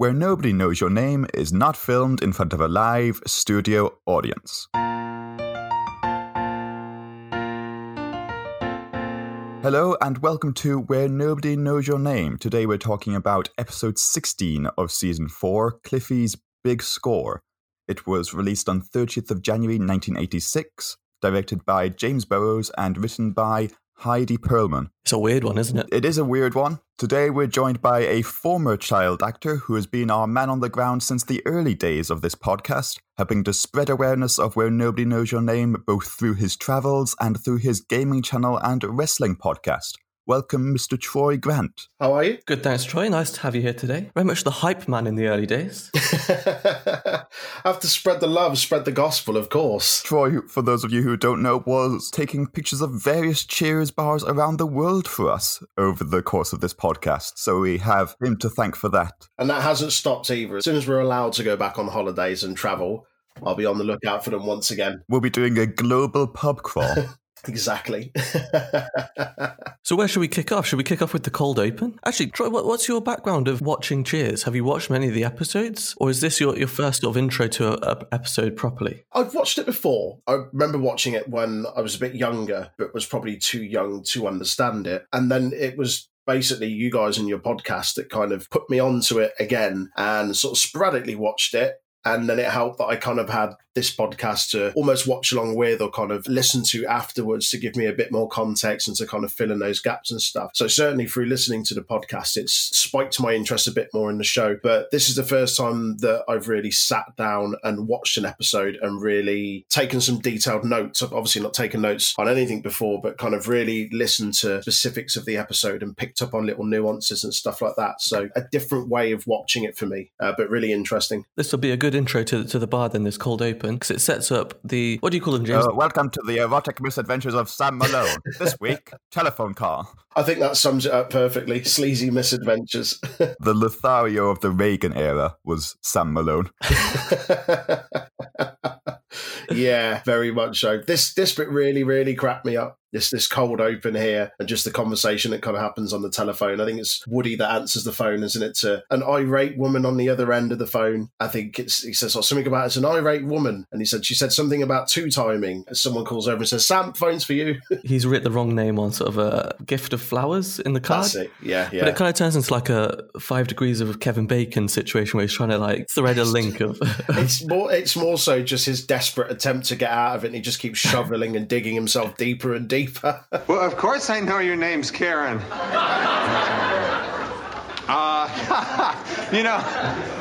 where Nobody Knows Your Name is not filmed in front of a live studio audience. Hello and welcome to Where Nobody Knows Your Name. Today we're talking about episode 16 of season 4, Cliffy's Big Score. It was released on 30th of January 1986, directed by James Burrows and written by Heidi Perlman. It's a weird one, isn't it? It is a weird one. Today we're joined by a former child actor who has been our man on the ground since the early days of this podcast, helping to spread awareness of where nobody knows your name both through his travels and through his gaming channel and wrestling podcast. Welcome, Mr. Troy Grant. How are you? Good, thanks, Troy. Nice to have you here today. Very much the hype man in the early days. I have to spread the love, spread the gospel, of course. Troy, for those of you who don't know, was taking pictures of various Cheers bars around the world for us over the course of this podcast. So we have him to thank for that. And that hasn't stopped either. As soon as we're allowed to go back on holidays and travel, I'll be on the lookout for them once again. We'll be doing a global pub crawl. Exactly. so where should we kick off? Should we kick off with the cold open? Actually, Troy, what's your background of watching Cheers? Have you watched many of the episodes, or is this your, your first sort of intro to an episode properly? I've watched it before. I remember watching it when I was a bit younger, but was probably too young to understand it. And then it was basically you guys and your podcast that kind of put me onto it again and sort of sporadically watched it and then it helped that I kind of had this podcast to almost watch along with or kind of listen to afterwards to give me a bit more context and to kind of fill in those gaps and stuff. So certainly through listening to the podcast, it's spiked my interest a bit more in the show. But this is the first time that I've really sat down and watched an episode and really taken some detailed notes. I've obviously not taken notes on anything before, but kind of really listened to specifics of the episode and picked up on little nuances and stuff like that. So a different way of watching it for me, uh, but really interesting. This will be a good intro to, to the bar then, this cold open open because it sets up the what do you call them, James? Uh, welcome to the erotic misadventures of Sam Malone. this week, telephone call. I think that sums it up perfectly. Sleazy misadventures. the Lothario of the Reagan era was Sam Malone. yeah, very much so. This this bit really, really cracked me up this this cold open here and just the conversation that kind of happens on the telephone. I think it's Woody that answers the phone, isn't it? To an irate woman on the other end of the phone. I think it's he says oh, something about it's an irate woman, and he said she said something about two timing. Someone calls over and says, "Sam, phone's for you." He's written the wrong name on sort of a gift of flowers in the card. Yeah, yeah. But it kind of turns into like a five degrees of Kevin Bacon situation where he's trying to like thread a link of. it's more. It's more so just his desperate attempt to get out of it, and he just keeps shoveling and digging himself deeper and deeper deeper. well, of course I know your name's Karen. Uh, you know,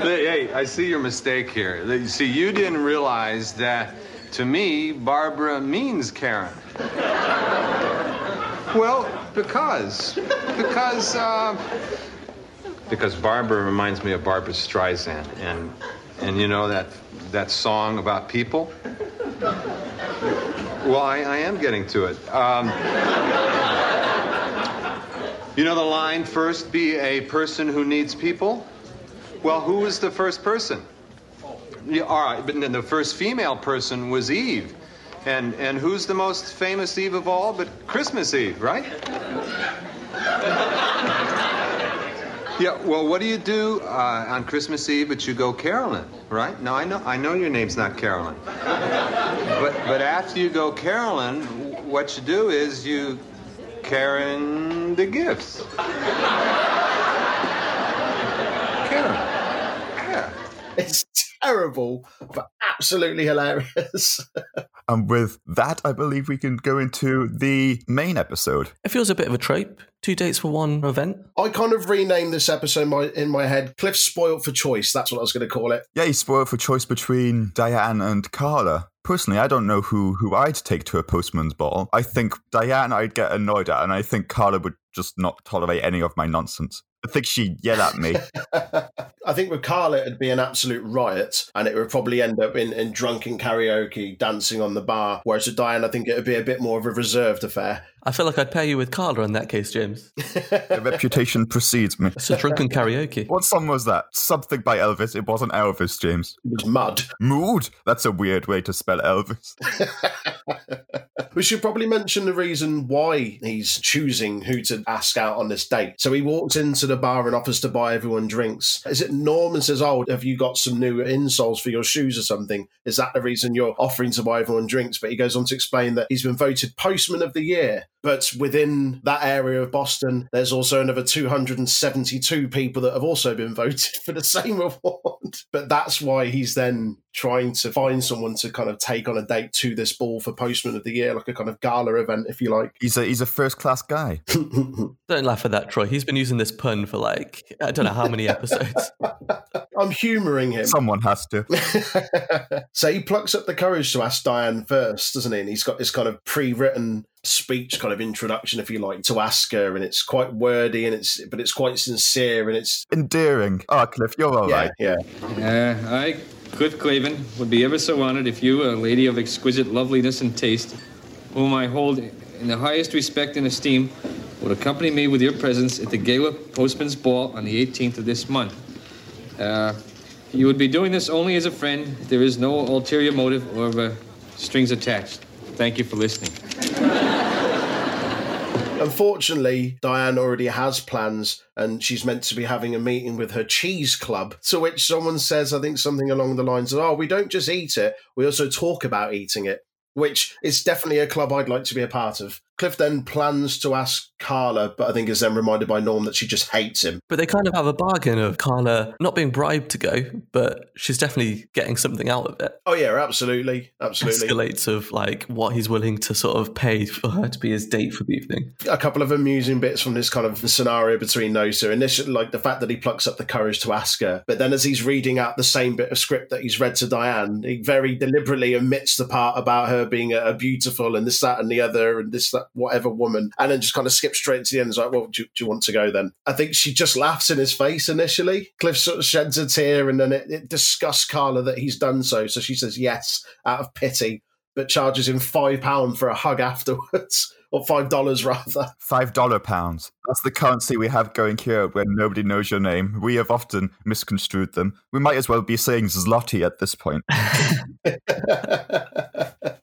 hey, I see your mistake here. See, you didn't realize that to me, Barbara means Karen. Well, because. Because, uh, because Barbara reminds me of Barbra Streisand. And, and you know that, that song about people? Well, I, I am getting to it. Um, you know the line, first be a person who needs people? Well, who was the first person? Yeah, all right, but then the first female person was Eve. And, and who's the most famous Eve of all but Christmas Eve, right? Yeah, well, what do you do uh, on Christmas Eve? But you go Carolyn, right? No, I know, I know your name's not Carolyn. but but after you go Carolyn, what you do is you Karen the gifts. Karen. Yeah. It's terrible, but absolutely hilarious. and with that, I believe we can go into the main episode. It feels a bit of a trope. Two dates for one event. I kind of renamed this episode in my, in my head. Cliff spoiled for choice. That's what I was going to call it. Yeah, he's spoiled for choice between Diane and Carla. Personally, I don't know who who I'd take to a postman's ball. I think Diane I'd get annoyed at, and I think Carla would just not tolerate any of my nonsense. I think she'd yell at me. I think with Carla, it'd be an absolute riot, and it would probably end up in, in drunken karaoke, dancing on the bar. Whereas with Diane, I think it would be a bit more of a reserved affair. I feel like I'd pair you with Carla in that case, James. the reputation precedes me. It's a drunken karaoke. What song was that? Something by Elvis. It wasn't Elvis, James. It was Mud. Mood. That's a weird way to spell Elvis. we should probably mention the reason why he's choosing who to ask out on this date. So he walks into the bar and offers to buy everyone drinks. Is it Norman says, "Oh, have you got some new insoles for your shoes or something?" Is that the reason you're offering to buy everyone drinks? But he goes on to explain that he's been voted postman of the year. But within that area of Boston, there's also another 272 people that have also been voted for the same award. But that's why he's then trying to find someone to kind of take on a date to this ball for Postman of the Year, like a kind of gala event, if you like. He's a he's a first class guy. Don't laugh at that, Troy. He's been using this pun for like I don't know how many episodes. I'm humouring him. Someone has to. so he plucks up the courage to ask Diane first, doesn't he? And he's got this kind of pre-written speech kind of introduction if you like to ask her and it's quite wordy and it's but it's quite sincere and it's Endearing. Oh, Cliff, you're all yeah right. yeah Uh, I, Cliff Clavin, would be ever so honored if you, a lady of exquisite loveliness and taste, whom I hold in the highest respect and esteem, would accompany me with your presence at the Gala Postman's Ball on the 18th of this month. Uh, you would be doing this only as a friend. There is no ulterior motive or uh, strings attached. Thank you for listening. Unfortunately, Diane already has plans and she's meant to be having a meeting with her cheese club. To which someone says, I think something along the lines of, Oh, we don't just eat it, we also talk about eating it, which is definitely a club I'd like to be a part of. Cliff then plans to ask Carla, but I think is then reminded by Norm that she just hates him. But they kind of have a bargain of Carla not being bribed to go, but she's definitely getting something out of it. Oh, yeah, absolutely. Absolutely. Escalates of like what he's willing to sort of pay for her to be his date for the evening. a couple of amusing bits from this kind of scenario between those two. Initially, like the fact that he plucks up the courage to ask her, but then as he's reading out the same bit of script that he's read to Diane, he very deliberately omits the part about her being a, a beautiful and this, that, and the other, and this, that, whatever woman, and then just kind of skips straight to the end. It's like, well, do, do you want to go then? I think she just laughs in his face initially. Cliff sort of sheds a tear, and then it, it disgusts Carla that he's done so. So she says yes out of pity but charges him five pound for a hug afterwards, or five dollars rather. Five dollar pounds. That's the currency we have going here when nobody knows your name. We have often misconstrued them. We might as well be saying zloty at this point.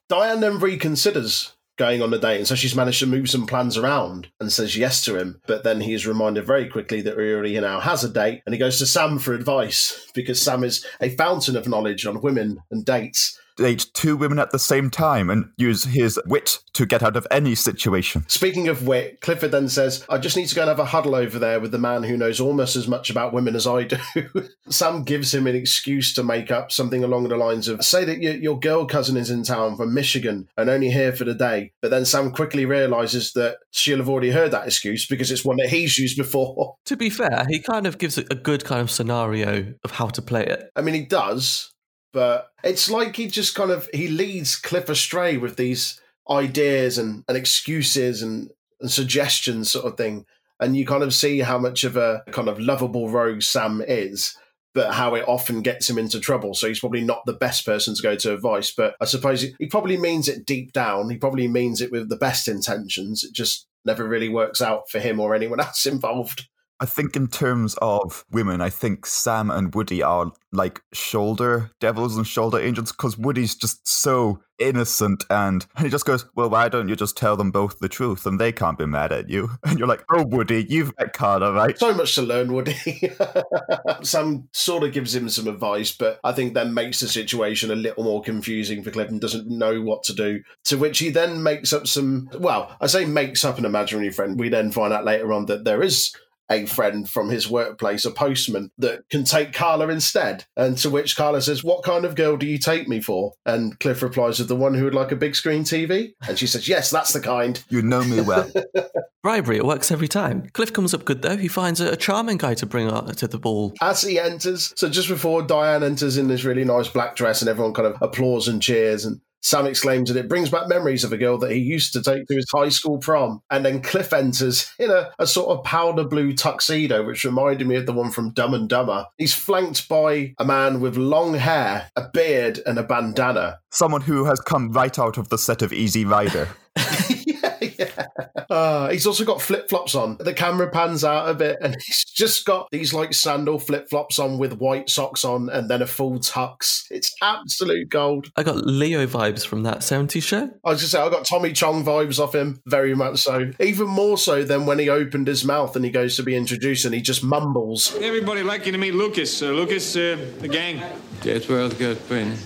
Diane then reconsiders going on the date, and so she's managed to move some plans around and says yes to him. But then he is reminded very quickly that already now has a date, and he goes to Sam for advice because Sam is a fountain of knowledge on women and dates. Date two women at the same time and use his wit to get out of any situation. Speaking of wit, Clifford then says, I just need to go and have a huddle over there with the man who knows almost as much about women as I do. Sam gives him an excuse to make up something along the lines of, say that your, your girl cousin is in town from Michigan and only here for the day. But then Sam quickly realizes that she'll have already heard that excuse because it's one that he's used before. To be fair, he kind of gives a a good kind of scenario of how to play it. I mean, he does, but it's like he just kind of he leads Cliff astray with these ideas and, and excuses and, and suggestions, sort of thing. And you kind of see how much of a kind of lovable rogue Sam is, but how it often gets him into trouble. So he's probably not the best person to go to advice. But I suppose he, probably means it deep down. He probably means it with the best intentions. It just never really works out for him or anyone else involved. I think in terms of women, I think Sam and Woody are like shoulder devils and shoulder angels because Woody's just so innocent and, he just goes, Well, why don't you just tell them both the truth and they can't be mad at you? And you're like, Oh, Woody, you've met Carla, right? So much to learn, Woody. Sam sort of gives him some advice, but I think then makes the situation a little more confusing for Cliff and doesn't know what to do. To which he then makes up some, well, I say makes up an imaginary friend. We then find out later on that there is a friend from his workplace, a postman, that can take Carla instead. And to which Carla says, What kind of girl do you take me for? And Cliff replies, The one who would like a big screen TV? And she says, Yes, that's the kind. You know me well. Bribery, it works every time. Cliff comes up good though. He finds a, a charming guy to bring her to the ball. As he enters, so just before Diane enters in this really nice black dress and everyone kind of applauds and cheers and Sam exclaims that it brings back memories of a girl that he used to take to his high school prom. And then Cliff enters in a, a sort of powder blue tuxedo, which reminded me of the one from Dumb and Dumber. He's flanked by a man with long hair, a beard, and a bandana. Someone who has come right out of the set of Easy Rider. yeah, yeah. Uh, he's also got flip flops on. The camera pans out a bit, and he's just got these like sandal flip flops on with white socks on, and then a full tux. It's absolute gold. I got Leo vibes from that 70s show. I was just say I got Tommy Chong vibes off him, very much so. Even more so than when he opened his mouth and he goes to be introduced and he just mumbles. Everybody like you to meet Lucas. Uh, Lucas, uh, the gang. That's well good, Brandon.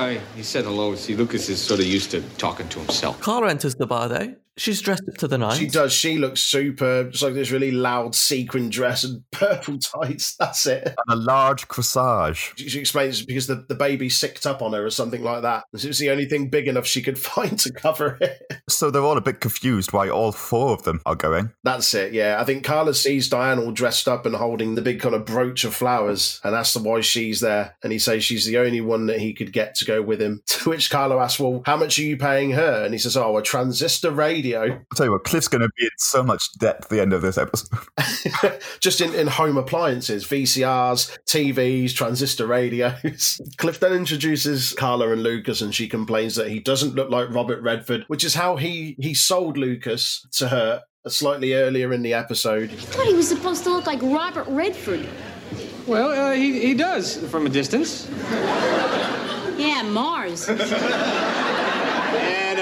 Right, he said hello. See, Lucas is sort of used to talking to himself. Carla enters the bar though. She's dressed up to the nines. She does. She looks superb. It's like this really loud sequin dress and purple tights. That's it. And a large corsage. She, she explains because the, the baby sicked up on her or something like that. It was the only thing big enough she could find to cover it. So they're all a bit confused why all four of them are going. That's it, yeah. I think Carla sees Diane all dressed up and holding the big kind of brooch of flowers and asks her why she's there. And he says she's the only one that he could get to go with him. To which Carla asks, Well, how much are you paying her? And he says, Oh, a transistor radio. I'll tell you what, Cliff's going to be in so much debt at the end of this episode. Just in, in home appliances, VCRs, TVs, transistor radios. Cliff then introduces Carla and Lucas, and she complains that he doesn't look like Robert Redford, which is how he, he sold Lucas to her slightly earlier in the episode. I thought he was supposed to look like Robert Redford. Well, uh, he, he does from a distance. Yeah, Mars.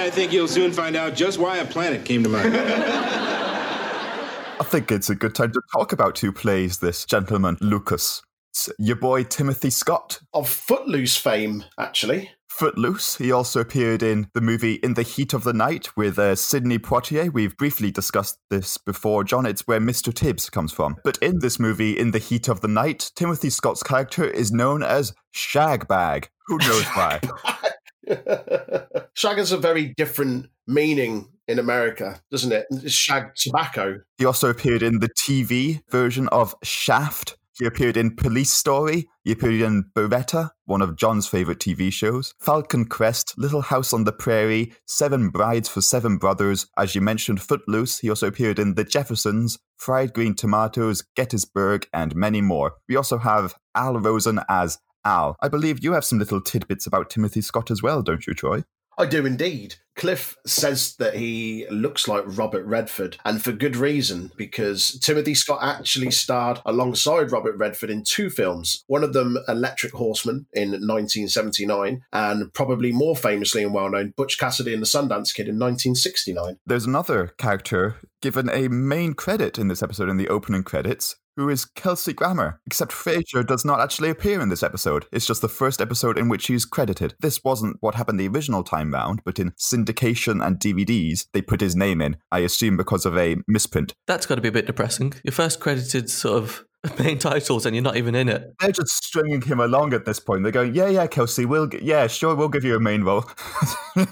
And I think you'll soon find out just why a planet came to mind. I think it's a good time to talk about who plays this gentleman, Lucas. It's your boy Timothy Scott. Of Footloose fame, actually. Footloose. He also appeared in the movie In the Heat of the Night with uh, Sidney Poitier. We've briefly discussed this before, John. It's where Mr. Tibbs comes from. But in this movie, In the Heat of the Night, Timothy Scott's character is known as Shagbag. Who knows why? Shag has a very different meaning in America, doesn't it? It's shag tobacco. He also appeared in the TV version of Shaft. He appeared in Police Story. He appeared in Baretta, one of John's favorite TV shows. Falcon Crest, Little House on the Prairie, Seven Brides for Seven Brothers. As you mentioned, Footloose. He also appeared in The Jeffersons, Fried Green Tomatoes, Gettysburg, and many more. We also have Al Rosen as Al. I believe you have some little tidbits about Timothy Scott as well, don't you, Troy? I do indeed. Cliff says that he looks like Robert Redford, and for good reason, because Timothy Scott actually starred alongside Robert Redford in two films. One of them, Electric Horseman, in 1979, and probably more famously and well known, Butch Cassidy and the Sundance Kid in 1969. There's another character given a main credit in this episode in the opening credits, who is Kelsey Grammer. Except Frasier does not actually appear in this episode. It's just the first episode in which he's credited. This wasn't what happened the original time round, but in syndication and DVDs, they put his name in, I assume because of a misprint. That's got to be a bit depressing. Your first credited sort of main titles and you're not even in it. They're just stringing him along at this point. They're going, yeah, yeah, Kelsey, we'll, g- yeah, sure, we'll give you a main role. yeah,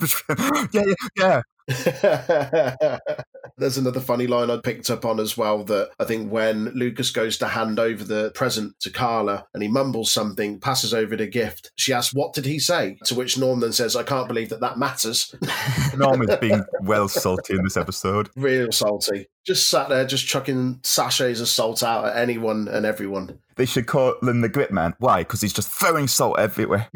yeah, yeah. There's another funny line I picked up on as well that I think when Lucas goes to hand over the present to Carla and he mumbles something, passes over the gift, she asks, What did he say? To which Norm then says, I can't believe that that matters. Norm is being well salty in this episode. Real salty. Just sat there, just chucking sachets of salt out at anyone and everyone. They should call Lynn the Grit Man. Why? Because he's just throwing salt everywhere.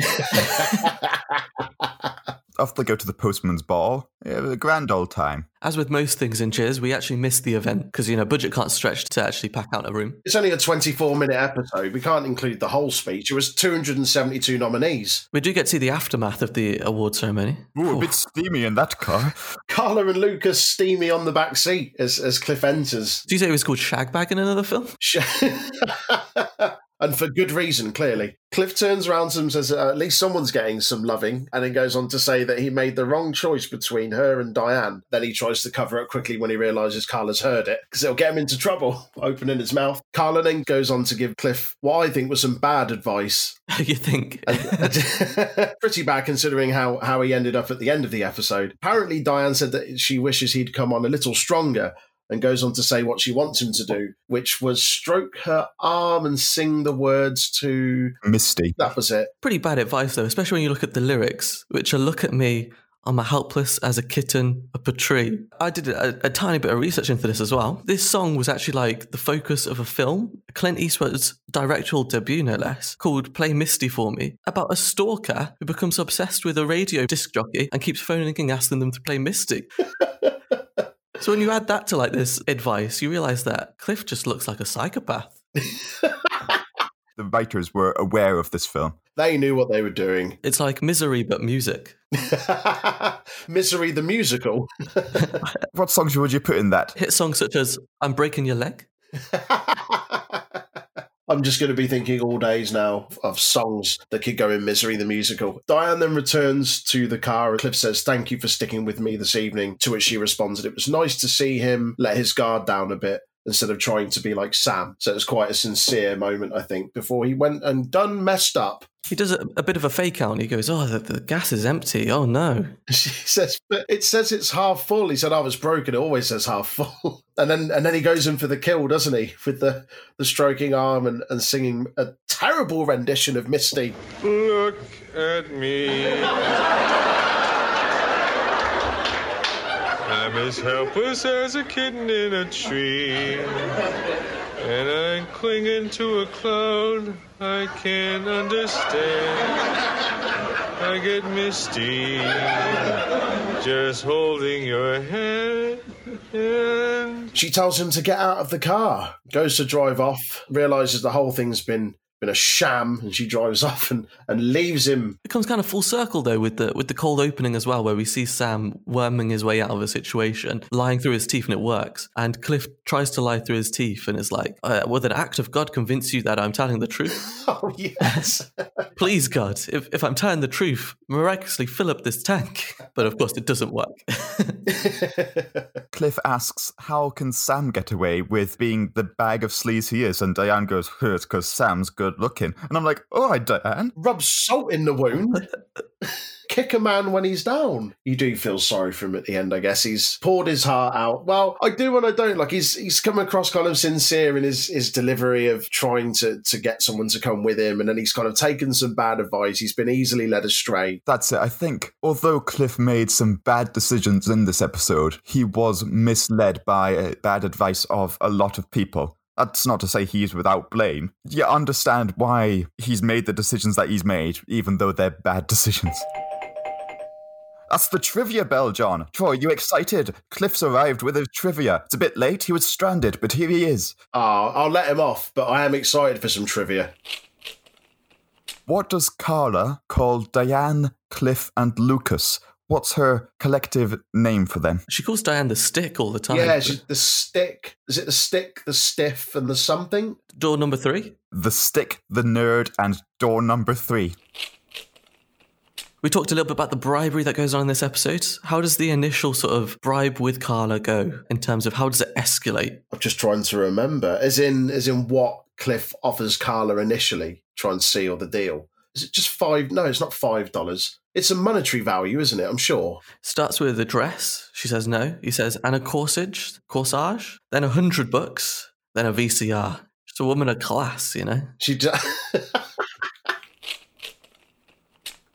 Off they go to the postman's ball. Yeah, a grand old time. As with most things in Cheers, we actually missed the event because, you know, budget can't stretch to actually pack out a room. It's only a 24 minute episode. We can't include the whole speech. It was 272 nominees. We do get to see the aftermath of the award ceremony. Ooh, a bit steamy in that car. Carla and Lucas steamy on the back seat as, as Cliff enters. Do you say it was called Shagbag in another film? and for good reason, clearly. Cliff turns around to him and says, uh, At least someone's getting some loving, and then goes on to say that he made the wrong choice between her and Diane. Then he tries to cover it quickly when he realizes Carla's heard it, because it'll get him into trouble, opening his mouth. Carla then goes on to give Cliff what I think was some bad advice. you think? Pretty bad considering how, how he ended up at the end of the episode. Apparently, Diane said that she wishes he'd come on a little stronger and goes on to say what she wants him to do, which was stroke her arm and sing the words to Misty. That was it. Pretty bad advice, though, especially when you look at the lyrics, which are Look at me, I'm a helpless as a kitten up a tree. I did a, a tiny bit of research into this as well. This song was actually like the focus of a film, Clint Eastwood's directorial debut, no less, called Play Misty for Me, about a stalker who becomes obsessed with a radio disc jockey and keeps phoning and asking them to play Misty. so when you add that to like this advice, you realize that Cliff just looks like a psychopath. The writers were aware of this film. They knew what they were doing. It's like misery but music. Misery the musical. What songs would you put in that? Hit songs such as I'm Breaking Your Leg. I'm just going to be thinking all days now of songs that could go in Misery the Musical. Diane then returns to the car Cliff says, Thank you for sticking with me this evening. To which she responds, It was nice to see him let his guard down a bit instead of trying to be like Sam. So it was quite a sincere moment, I think, before he went and done messed up. He does a, a bit of a fake out and he goes, Oh, the, the gas is empty. Oh no. She says, but it says it's half full. He said, "I was broken." It always says half full. And then, and then he goes in for the kill, doesn't he? With the the stroking arm and, and singing a terrible rendition of Misty. Look at me. I'm as helpless as a kitten in a tree. And I'm clinging to a cloud I can't understand. I get misty just holding your hand. She tells him to get out of the car. Goes to drive off. Realizes the whole thing's been been a sham, and she drives off and, and leaves him. It comes kind of full circle though with the with the cold opening as well, where we see Sam worming his way out of a situation, lying through his teeth, and it works. And Cliff tries to lie through his teeth, and is like, uh, "Will an act of God convince you that I'm telling the truth? Oh yes. Please, God, if if I'm telling the truth, miraculously fill up this tank." But of course, it doesn't work. Cliff asks, How can Sam get away with being the bag of sleaze he is? And Diane goes, It's because Sam's good looking. And I'm like, oh, All right, Diane. Rub salt in the wound. Kick a man when he's down. You do feel sorry for him at the end, I guess. He's poured his heart out. Well, I do and I don't. Like he's he's come across kind of sincere in his, his delivery of trying to to get someone to come with him, and then he's kind of taken some bad advice. He's been easily led astray. That's it. I think, although Cliff made some bad decisions in this episode, he was misled by uh, bad advice of a lot of people. That's not to say he's without blame. You understand why he's made the decisions that he's made, even though they're bad decisions. That's the trivia bell, John. Troy, you excited? Cliff's arrived with his trivia. It's a bit late. He was stranded, but here he is. Ah, I'll let him off, but I am excited for some trivia. What does Carla call Diane, Cliff, and Lucas? What's her collective name for them? she calls Diane the stick all the time. Yeah, she's the stick. Is it the stick, the stiff, and the something? Door number three. The stick, the nerd, and door number three. We talked a little bit about the bribery that goes on in this episode. How does the initial sort of bribe with Carla go in terms of how does it escalate? I'm just trying to remember. As in, as in what Cliff offers Carla initially, try and seal the deal. Is it just five? No, it's not five dollars. It's a monetary value, isn't it? I'm sure. Starts with a dress. She says no. He says, and a corsage, corsage. Then a hundred bucks. Then a VCR. She's a woman of class, you know. She. d-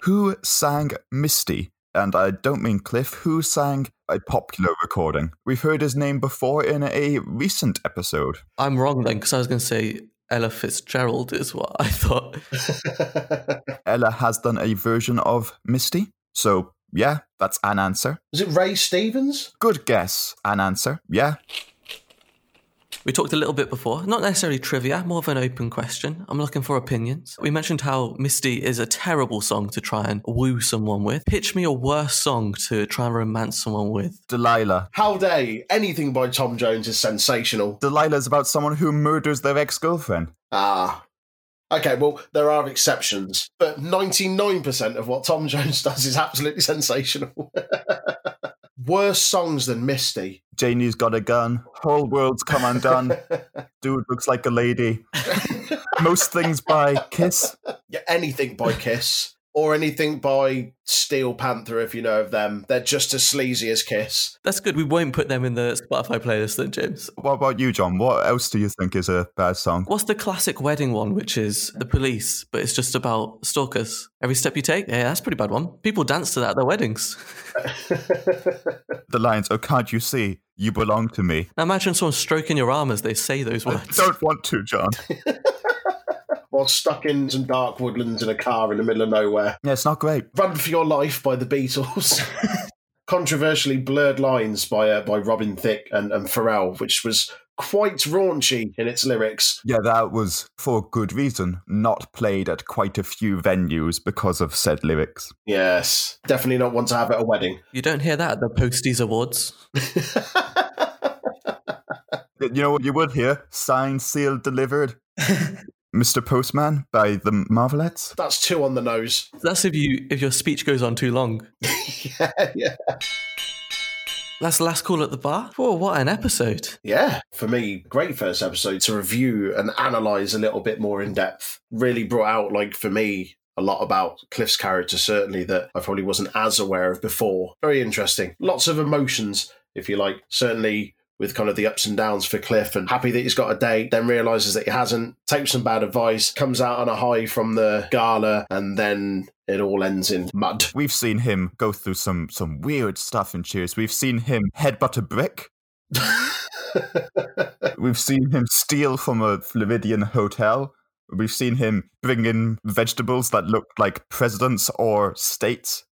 Who sang Misty? And I don't mean Cliff, who sang a popular recording? We've heard his name before in a recent episode. I'm wrong then because I was going to say Ella Fitzgerald is what I thought. Ella has done a version of Misty. So, yeah, that's an answer. Is it Ray Stevens? Good guess. An answer. Yeah. We talked a little bit before, not necessarily trivia, more of an open question. I'm looking for opinions. We mentioned how Misty is a terrible song to try and woo someone with. Pitch me a worse song to try and romance someone with. Delilah. How dare? Anything by Tom Jones is sensational. Delilah's about someone who murders their ex girlfriend. Ah. Okay, well, there are exceptions, but 99% of what Tom Jones does is absolutely sensational. Worse songs than Misty. Janie's got a gun. Whole world's come undone. Dude looks like a lady. Most things by Kiss. Yeah, anything by Kiss. Or anything by Steel Panther, if you know of them. They're just as sleazy as Kiss. That's good. We won't put them in the Spotify playlist then, James. What about you, John? What else do you think is a bad song? What's the classic wedding one, which is the police, but it's just about stalkers? Every step you take? Yeah, that's a pretty bad one. People dance to that at their weddings. The lines, oh, can't you see? You belong to me. Now imagine someone stroking your arm as they say those I words. don't want to, John. While stuck in some dark woodlands in a car in the middle of nowhere. Yeah, it's not great. Run for Your Life by the Beatles. Controversially blurred lines by uh, by Robin Thicke and, and Pharrell, which was quite raunchy in its lyrics. Yeah, that was for good reason, not played at quite a few venues because of said lyrics. Yes, definitely not one to have at a wedding. You don't hear that at the Posties Awards. You know what you would hear? Signed, sealed, delivered. Mr. Postman by the Marvelettes. That's two on the nose. That's if you if your speech goes on too long. yeah, yeah. That's the last call at the bar. Oh, what an episode. Yeah, for me, great first episode to review and analyze a little bit more in depth. Really brought out, like, for me, a lot about Cliff's character, certainly that I probably wasn't as aware of before. Very interesting. Lots of emotions, if you like. Certainly with kind of the ups and downs for Cliff and happy that he's got a date, then realizes that he hasn't, takes some bad advice, comes out on a high from the gala, and then it all ends in mud. We've seen him go through some some weird stuff in Cheers. We've seen him headbutt a brick. We've seen him steal from a Floridian hotel. We've seen him bring in vegetables that looked like presidents or states.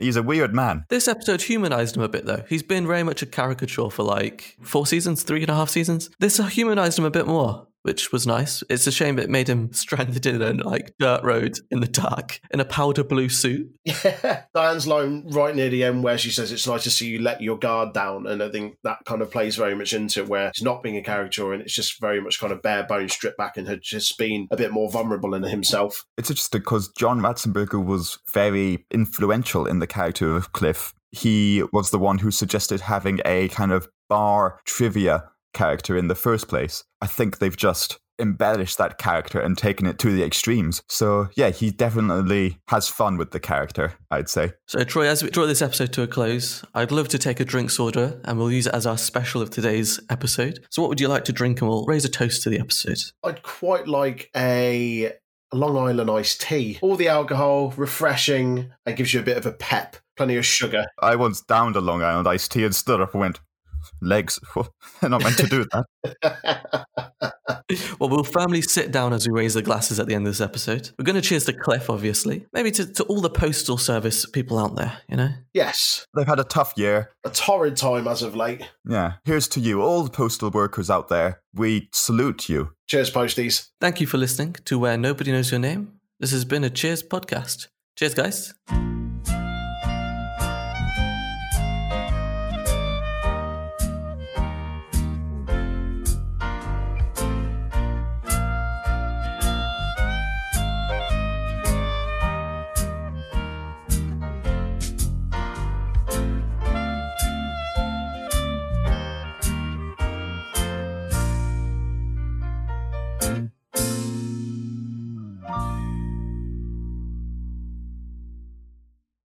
He's a weird man. This episode humanized him a bit, though. He's been very much a caricature for like four seasons, three and a half seasons. This humanized him a bit more, which was nice. It's a shame it made him stranded in a like dirt road in the dark in a powder blue suit. Yeah. Diane's line right near the end where she says it's nice to see you let your guard down. And I think that kind of plays very much into it where he's not being a caricature and it's just very much kind of bare bones stripped back and had just been a bit more vulnerable in himself. It's interesting because John Ratzenberger was very influential in the character of Cliff. He was the one who suggested having a kind of bar trivia character in the first place. I think they've just embellished that character and taken it to the extremes. So, yeah, he definitely has fun with the character, I'd say. So, Troy, as we draw this episode to a close, I'd love to take a drinks order and we'll use it as our special of today's episode. So, what would you like to drink? And we'll raise a toast to the episode. I'd quite like a Long Island iced tea. All the alcohol, refreshing, and gives you a bit of a pep. Plenty of sugar. I once downed a Long Island iced tea and stood up and went, legs. They're not meant to do that. well, we'll firmly sit down as we raise the glasses at the end of this episode. We're going to cheers to Cliff, obviously. Maybe to, to all the postal service people out there, you know? Yes. They've had a tough year. A torrid time as of late. Yeah. Here's to you, all the postal workers out there. We salute you. Cheers, posties. Thank you for listening to Where Nobody Knows Your Name. This has been a Cheers podcast. Cheers, guys.